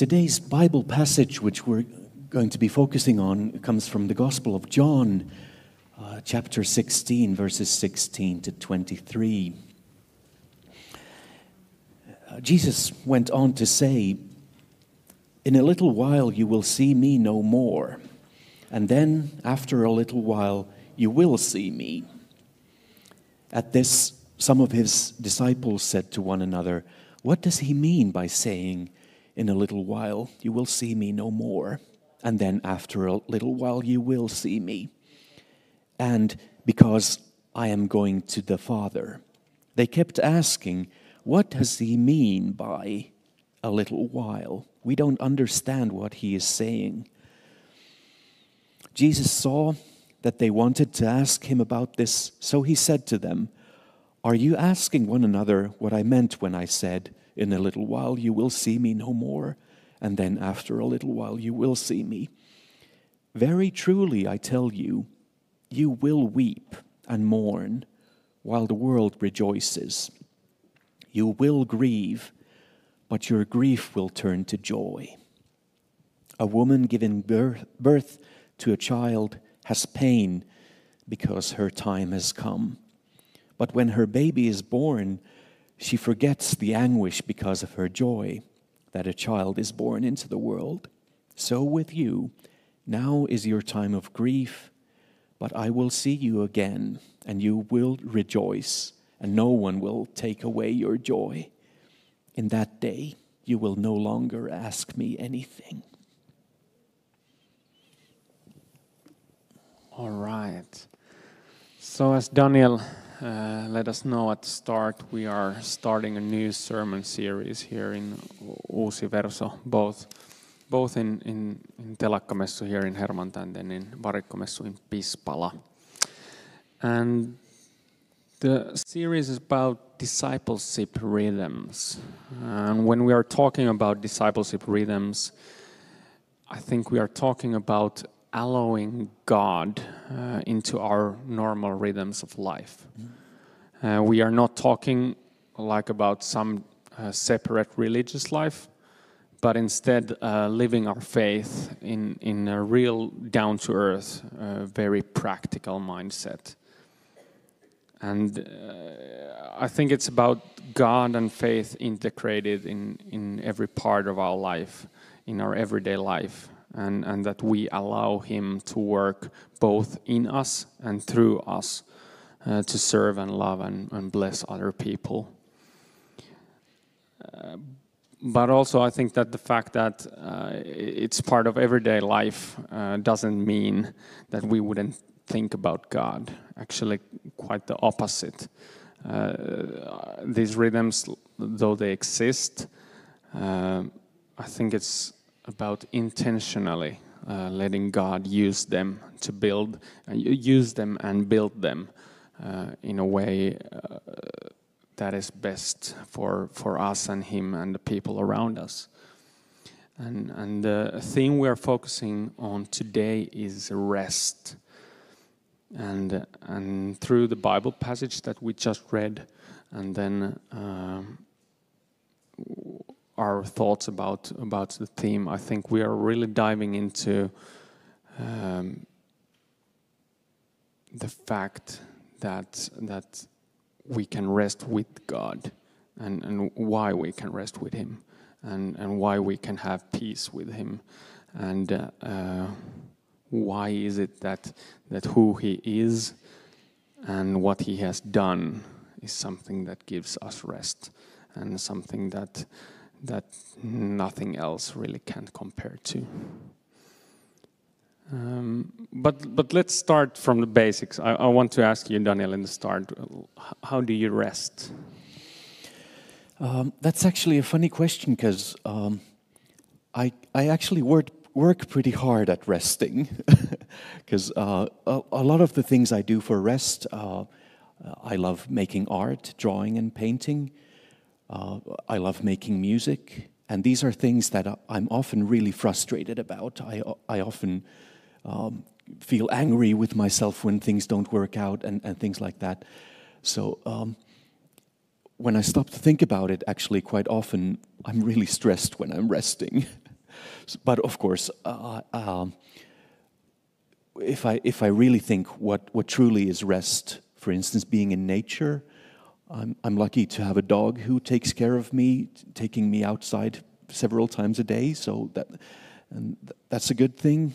Today's Bible passage, which we're going to be focusing on, comes from the Gospel of John, uh, chapter 16, verses 16 to 23. Uh, Jesus went on to say, In a little while you will see me no more, and then after a little while you will see me. At this, some of his disciples said to one another, What does he mean by saying, In a little while you will see me no more, and then after a little while you will see me? And because I am going to the Father. They kept asking, What does he mean by a little while? We don't understand what he is saying. Jesus saw that they wanted to ask him about this, so he said to them, Are you asking one another what I meant when I said, In a little while you will see me no more, and then after a little while you will see me? Very truly, I tell you, you will weep and mourn while the world rejoices. You will grieve, but your grief will turn to joy. A woman giving birth, birth to a child has pain because her time has come. But when her baby is born, she forgets the anguish because of her joy that a child is born into the world. So with you, now is your time of grief, but I will see you again, and you will rejoice, and no one will take away your joy. In that day, you will no longer ask me anything. All right. So, as Daniel uh, let us know at the start, we are starting a new sermon series here in Uusi Verso, both both in, in, in Telakkamessu here in Hervanta and then in Varikkomessu in Pispala. And the series is about discipleship rhythms. And when we are talking about discipleship rhythms, I think we are talking about allowing God uh, into our normal rhythms of life. Uh, we are not talking like about some uh, separate religious life, but instead uh, living our faith in, in a real down to earth, uh, very practical mindset. And uh, I think it's about God and faith integrated in, in every part of our life, in our everyday life and, and that we allow Him to work both in us and through us uh, to serve and love and, and bless other people. Uh, but also, I think that the fact that uh, it's part of everyday life uh, doesn't mean that we wouldn't think about God. Actually, quite the opposite. Uh, these rhythms, though they exist, uh, I think it's about intentionally uh, letting God use them to build, uh, use them and build them uh, in a way uh, that is best for, for us and Him and the people around us. And, and the theme we are focusing on today is rest. And, and through the Bible passage that we just read, and then um, our thoughts about about the theme, I think we are really diving into um, the fact that that we can rest with God, and and why we can rest with Him, and and why we can have peace with Him, and uh, uh, why is it that that who He is and what He has done is something that gives us rest, and something that that nothing else really can compare to. Um, but but let's start from the basics. I, I, want to ask you, Daniel, in the start, how do you rest? Um, that's actually a funny question because um, I I actually work work pretty hard at resting because uh, a, a, lot of the things I do for rest, uh, I love making art, drawing, and painting. Uh, I love making music, and these are things that I'm often really frustrated about. I, I often um, feel angry with myself when things don't work out and, and things like that. So um, when I stop to think about it, actually, quite often I'm really stressed when I'm resting. but of course, uh, um, if I if I really think what what truly is rest, for instance, being in nature, I'm I'm lucky to have a dog who takes care of me, taking me outside several times a day. So that and that's a good thing.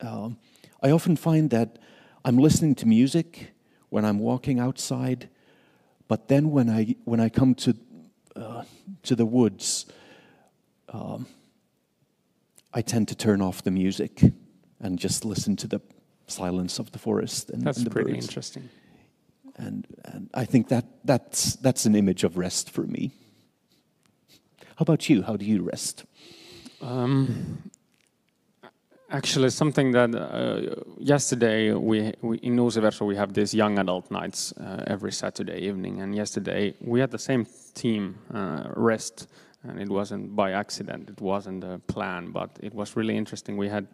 Um, I often find that I'm listening to music when I'm walking outside, but then when I when I come to uh, to the woods, um, I tend to turn off the music and just listen to the silence of the forest and, That's and the pretty birds. interesting. And, and I think that that's that's an image of rest for me. How about you? How do you rest? Um, actually, something that uh, yesterday we, we in Uusiverso we have these young adult nights uh, every Saturday evening, and yesterday we had the same theme, uh, rest, and it wasn't by accident, it wasn't a plan, but it was really interesting. We had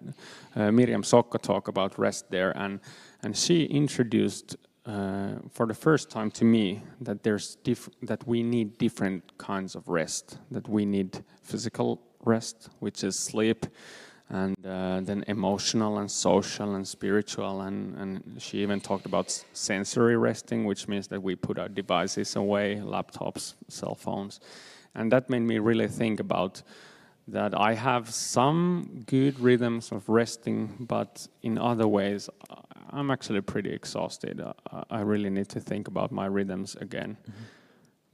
uh, Miriam Sokka talk about rest there, and and she introduced uh, for the first time to me that there's that we need different kinds of rest. That we need physical rest, which is sleep, and uh, then emotional and social and spiritual. And, and she even talked about sensory resting, which means that we put our devices away, laptops, cell phones, and that made me really think about that I have some good rhythms of resting, but in other ways, I'm actually pretty exhausted. Uh, I really need to think about my rhythms again.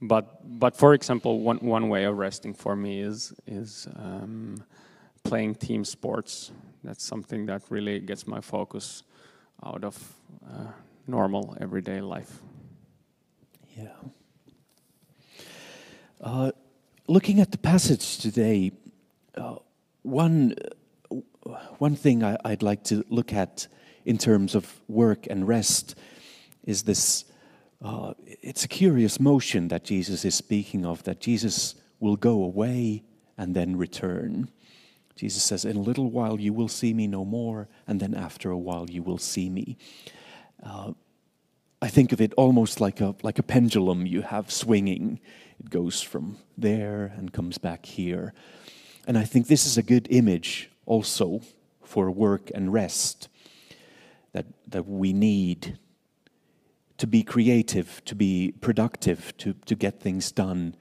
But but for example, one one way of resting for me is is um, playing team sports. That's something that really gets my focus out of uh, normal everyday life. Yeah. Uh, looking at the passage today, uh, one, one thing I, I'd like to look at in terms of work and rest is this uh, it's a curious motion that Jesus is speaking of, that Jesus will go away and then return. Jesus says, In a little while you will see me no more, and then after a while you will see me. Uh, I think of it almost like a, like a pendulum you have swinging. It goes from there and comes back here. And I think this is a good image also for work and rest that, that we need to be creative, to be productive, to, to get things done.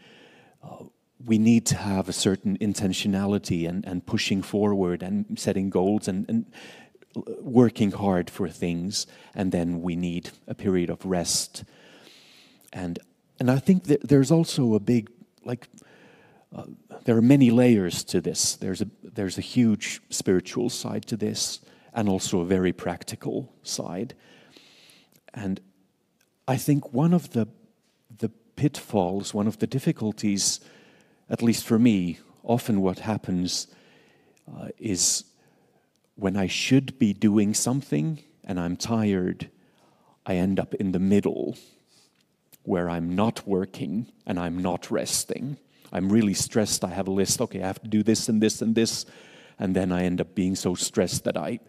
Uh, we need to have a certain intentionality and, and pushing forward and setting goals and, and working hard for things, and then we need a period of rest. And and I think that there's also a big like uh, there are many layers to this. There's a there's a huge spiritual side to this, and also a very practical side. And I think one of the the pitfalls, one of the difficulties, at least for me, often what happens uh, is when I should be doing something and I'm tired, I end up in the middle where I'm not working and I'm not resting. I'm really stressed. I have a list. Okay, I have to do this and this and this. And then I end up being so stressed that I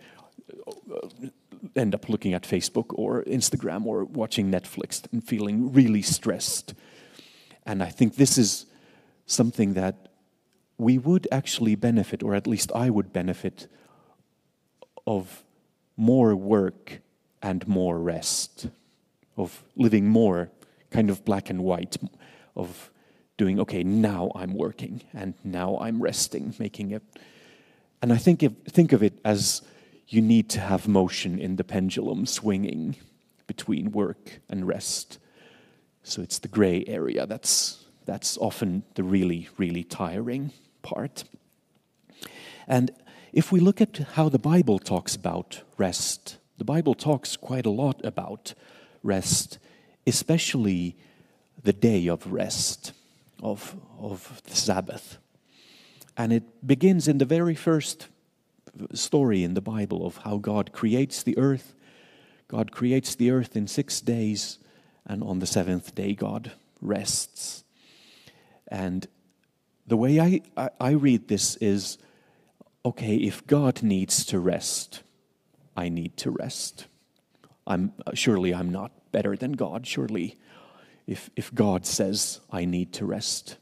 Uh, end up looking at Facebook or Instagram or watching Netflix and feeling really stressed. And I think this is something that we would actually benefit, or at least I would benefit, of more work and more rest, of living more kind of black and white, of doing, okay, now I'm working and now I'm resting, making it. And I think, think of it as you need to have motion in the pendulum swinging between work and rest. So it's the gray area that's, that's often the really, really tiring part. And if we look at how the Bible talks about rest, the Bible talks quite a lot about rest, especially the day of rest, of, of the Sabbath. And it begins in the very first story in the Bible of how God creates the earth. God creates the earth in six days, and on the seventh day, God rests. And the way I, I, I read this is okay, if God needs to rest, I need to rest. I'm, surely I'm not better than God. Surely, if, if God says I need to rest,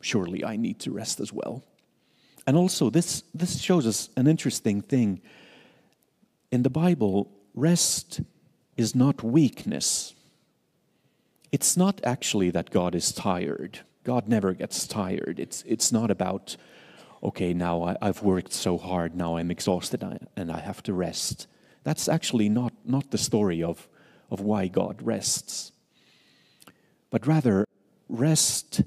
surely I need to rest as well. And also, this, this shows us an interesting thing. In the Bible, rest is not weakness. It's not actually that God is tired. God never gets tired. It's, it's not about, okay, now I, have worked so hard, now I'm exhausted and I have to rest. That's actually not, not the story of, of why God rests. But rather, rest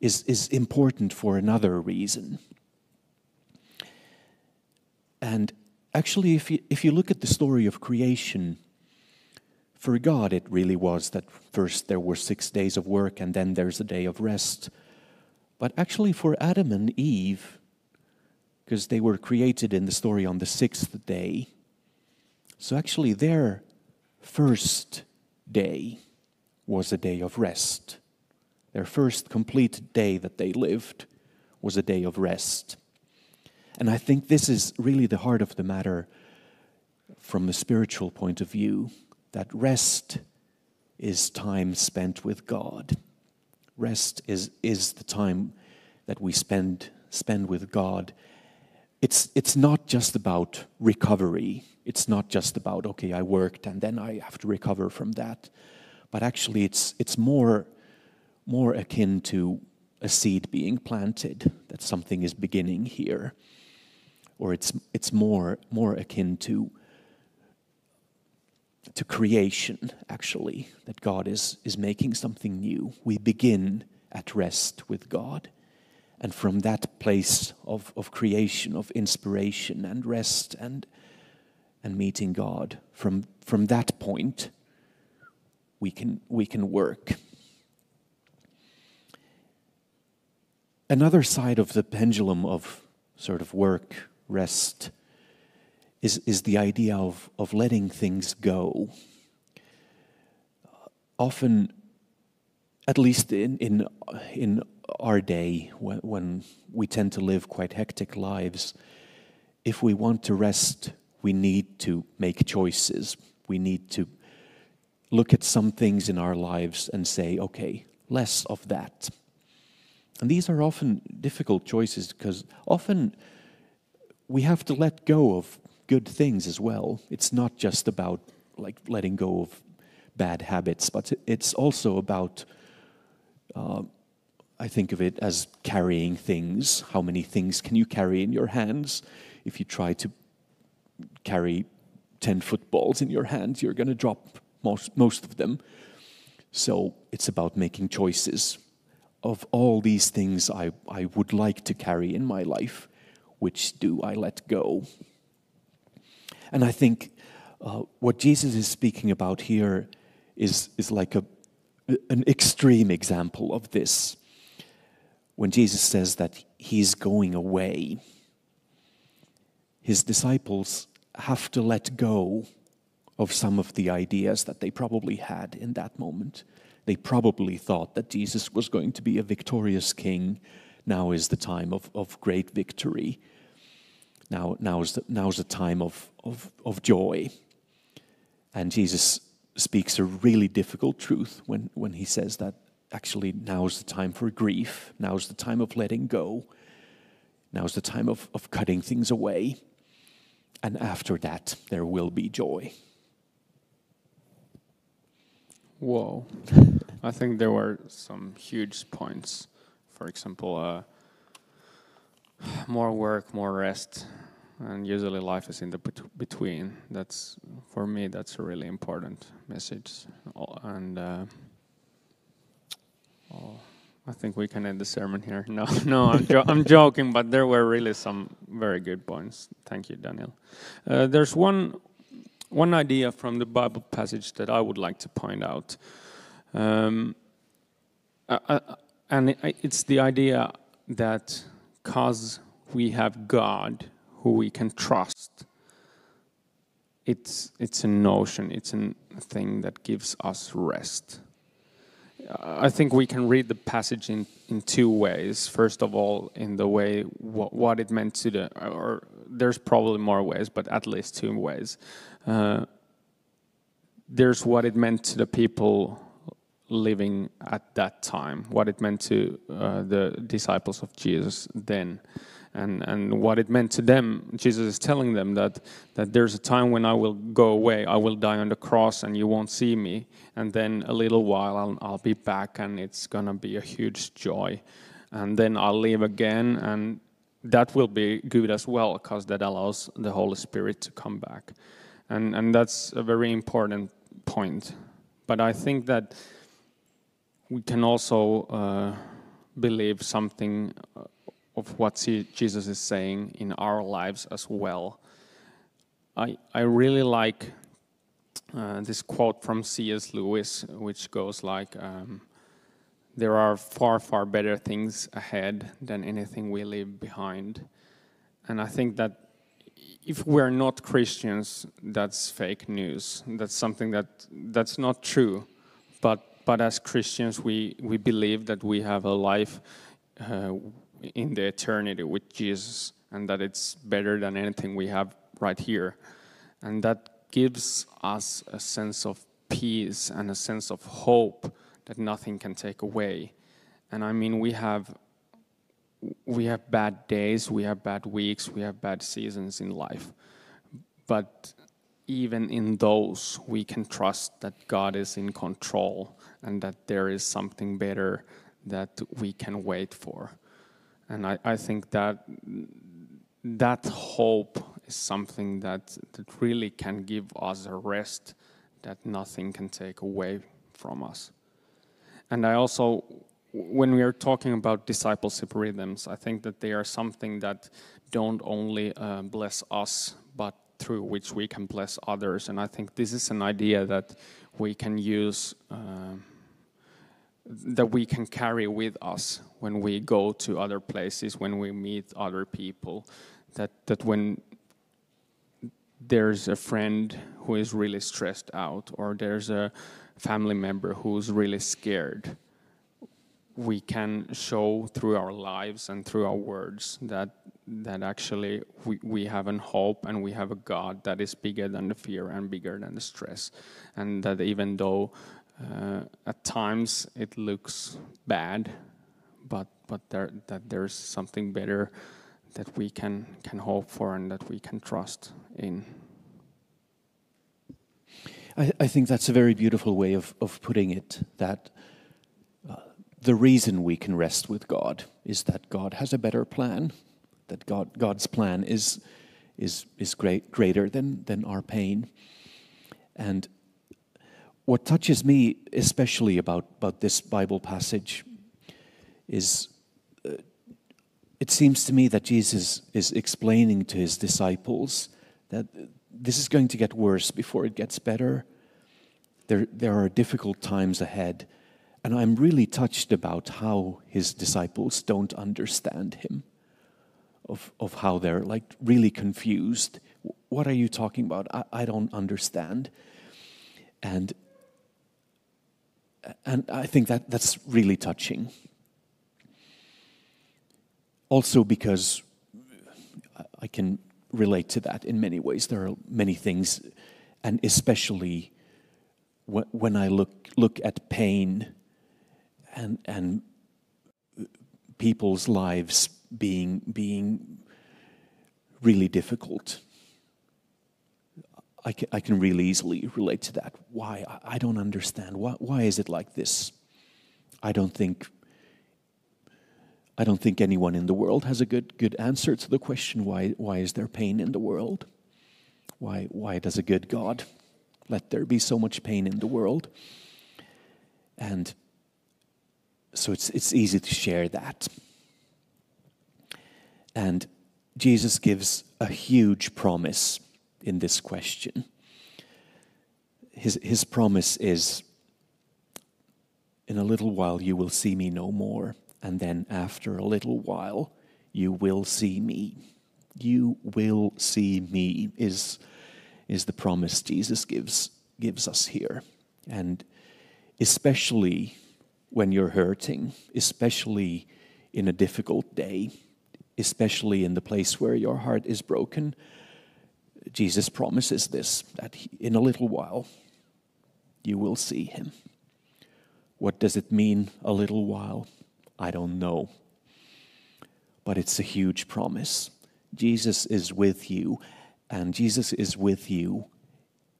is, is important for another reason. And actually, if you, if you look at the story of creation, for God, it really was that first there were six days of work and then there's a day of rest. But actually, for Adam and Eve, because they were created in the story on the sixth day, so actually their first day was a day of rest. Their first complete day that they lived was a day of rest. And I think this is really the heart of the matter from a spiritual point of view that rest is time spent with God. Rest is, is the time that we spend, spend with God. It's, it's not just about recovery. It's not just about, okay, I worked and then I have to recover from that. But actually, it's, it's more, more akin to a seed being planted, that something is beginning here. Or it's, it's more, more akin to, to creation, actually, that God is, is making something new. We begin at rest with God. And from that place of, of creation, of inspiration and rest and, and meeting God, from, from that point, we can, we can work. Another side of the pendulum of sort of work, rest, is, is the idea of, of letting things go. Often, at least in, in, in our day, when, when we tend to live quite hectic lives, if we want to rest, we need to make choices. We need to look at some things in our lives and say, okay, less of that. And these are often difficult choices because often we have to let go of good things as well. It's not just about like letting go of bad habits, but it's also about, uh, I think of it as carrying things. How many things can you carry in your hands? If you try to carry 10 footballs in your hands, you're going to drop most, most of them. So it's about making choices. Of all these things I, I would like to carry in my life, which do I let go? And I think uh, what Jesus is speaking about here is, is like a, an extreme example of this. When Jesus says that he's going away, his disciples have to let go of some of the ideas that they probably had in that moment. They probably thought that Jesus was going to be a victorious king. Now is the time of, of great victory. Now, now, is the, now is the time of, of, of joy. And Jesus speaks a really difficult truth when, when he says that actually now is the time for grief. Now is the time of letting go. Now is the time of, of cutting things away. And after that, there will be joy. Whoa. I think there were some huge points. For example, uh, more work, more rest, and usually life is in the bet between. That's for me. That's a really important message, and uh, oh, I think we can end the sermon here. No, no, I'm, jo I'm joking, but there were really some very good points. Thank you, Daniel. Uh, there's one one idea from the Bible passage that I would like to point out. Um, and it's the idea that because we have God who we can trust, it's, it's a notion, it's a thing that gives us rest. I think we can read the passage in, in two ways. First of all, in the way what, what it meant to the, or there's probably more ways, but at least two ways. Uh, there's what it meant to the people living at that time, what it meant to uh, the disciples of Jesus then. And, and what it meant to them, Jesus is telling them that, that there's a time when I will go away, I will die on the cross, and you won't see me. And then a little while, I'll, I'll be back, and it's going to be a huge joy. And then I'll leave again, and that will be good as well, because that allows the Holy Spirit to come back. And, and that's a very important point. But I think that we can also uh, believe something uh, of what Jesus is saying in our lives as well. I, I really like uh, this quote from C.S. Lewis, which goes like, um, There are far, far better things ahead than anything we leave behind. And I think that if we're not Christians, that's fake news. That's something that that's not true. But but as Christians, we we believe that we have a life uh, in the eternity with Jesus, and that it's better than anything we have right here, and that gives us a sense of peace and a sense of hope that nothing can take away. And I mean, we have we have bad days, we have bad weeks, we have bad seasons in life. But even in those, we can trust that God is in control and that there is something better that we can wait for. And I, I think that that hope is something that, that really can give us a rest that nothing can take away from us. And I also when we are talking about discipleship rhythms, I think that they are something that don't only uh, bless us, but through which we can bless others. And I think this is an idea that we can use, uh, that we can carry with us when we go to other places, when we meet other people. That, that when there's a friend who is really stressed out, or there's a family member who's really scared, we can show through our lives and through our words that that actually we, we have an hope and we have a God that is bigger than the fear and bigger than the stress. And that even though uh, at times it looks bad, but but there that there's something better that we can can hope for and that we can trust in. I, I think that's a very beautiful way of, of putting it. That the reason we can rest with God is that God has a better plan, that God, God's plan is, is, is great, greater than, than our pain. And what touches me especially about, about this Bible passage is uh, it seems to me that Jesus is explaining to his disciples that this is going to get worse before it gets better. There, there are difficult times ahead and I'm really touched about how his disciples don't understand him, of, of how they're like really confused. What are you talking about? I, I don't understand. And, and I think that that's really touching. Also, because I can relate to that in many ways. There are many things, and especially when I look, look at pain and and people's lives being being really difficult. I can, I can really easily relate to that. Why? I, I don't understand. Why, why is it like this? I don't think I don't think anyone in the world has a good good answer to the question why why is there pain in the world? Why why does a good God let there be so much pain in the world? And so it's, it's easy to share that. And Jesus gives a huge promise in this question. His, his promise is In a little while you will see me no more, and then after a little while you will see me. You will see me, is, is the promise Jesus gives, gives us here. And especially when you're hurting, especially in a difficult day, especially in the place where your heart is broken. Jesus promises this that in a little while you will see him. What does it mean, a little while? I don't know. But it's a huge promise. Jesus is with you, and Jesus is with you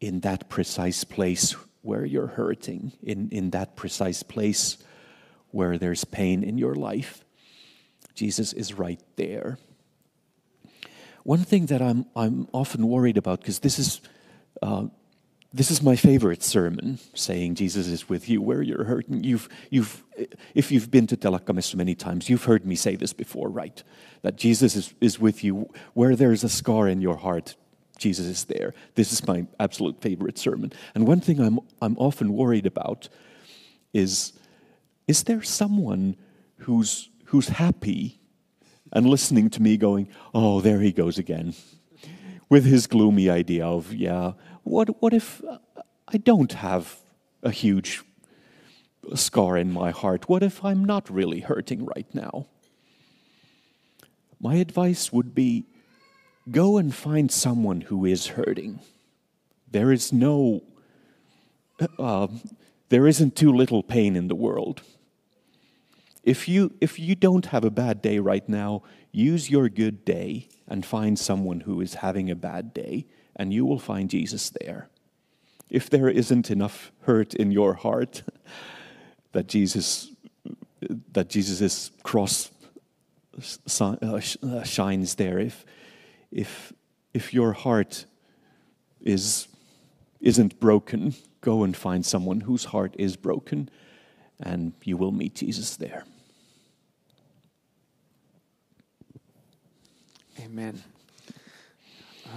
in that precise place where you're hurting, in, in that precise place where there's pain in your life. Jesus is right there. One thing that I'm, I'm often worried about, because this is, uh, this is my favorite sermon, saying Jesus is with you where you're hurting. You've, you've, if you've been to Telakkames many times, you've heard me say this before, right? That Jesus is, is with you where there's a scar in your heart. Jesus is there. This is my absolute favorite sermon. And one thing I'm, I'm often worried about is is there someone who's, who's happy and listening to me going, oh, there he goes again, with his gloomy idea of, yeah, what, what if I don't have a huge scar in my heart? What if I'm not really hurting right now? My advice would be go and find someone who is hurting. There is no, uh, there isn't too little pain in the world. If you, if you don't have a bad day right now, use your good day and find someone who is having a bad day, and you will find Jesus there. If there isn't enough hurt in your heart that Jesus, that Jesus' cross uh, uh, shines there, if, if, if your heart is, isn't broken, go and find someone whose heart is broken and you will meet Jesus there. Amen.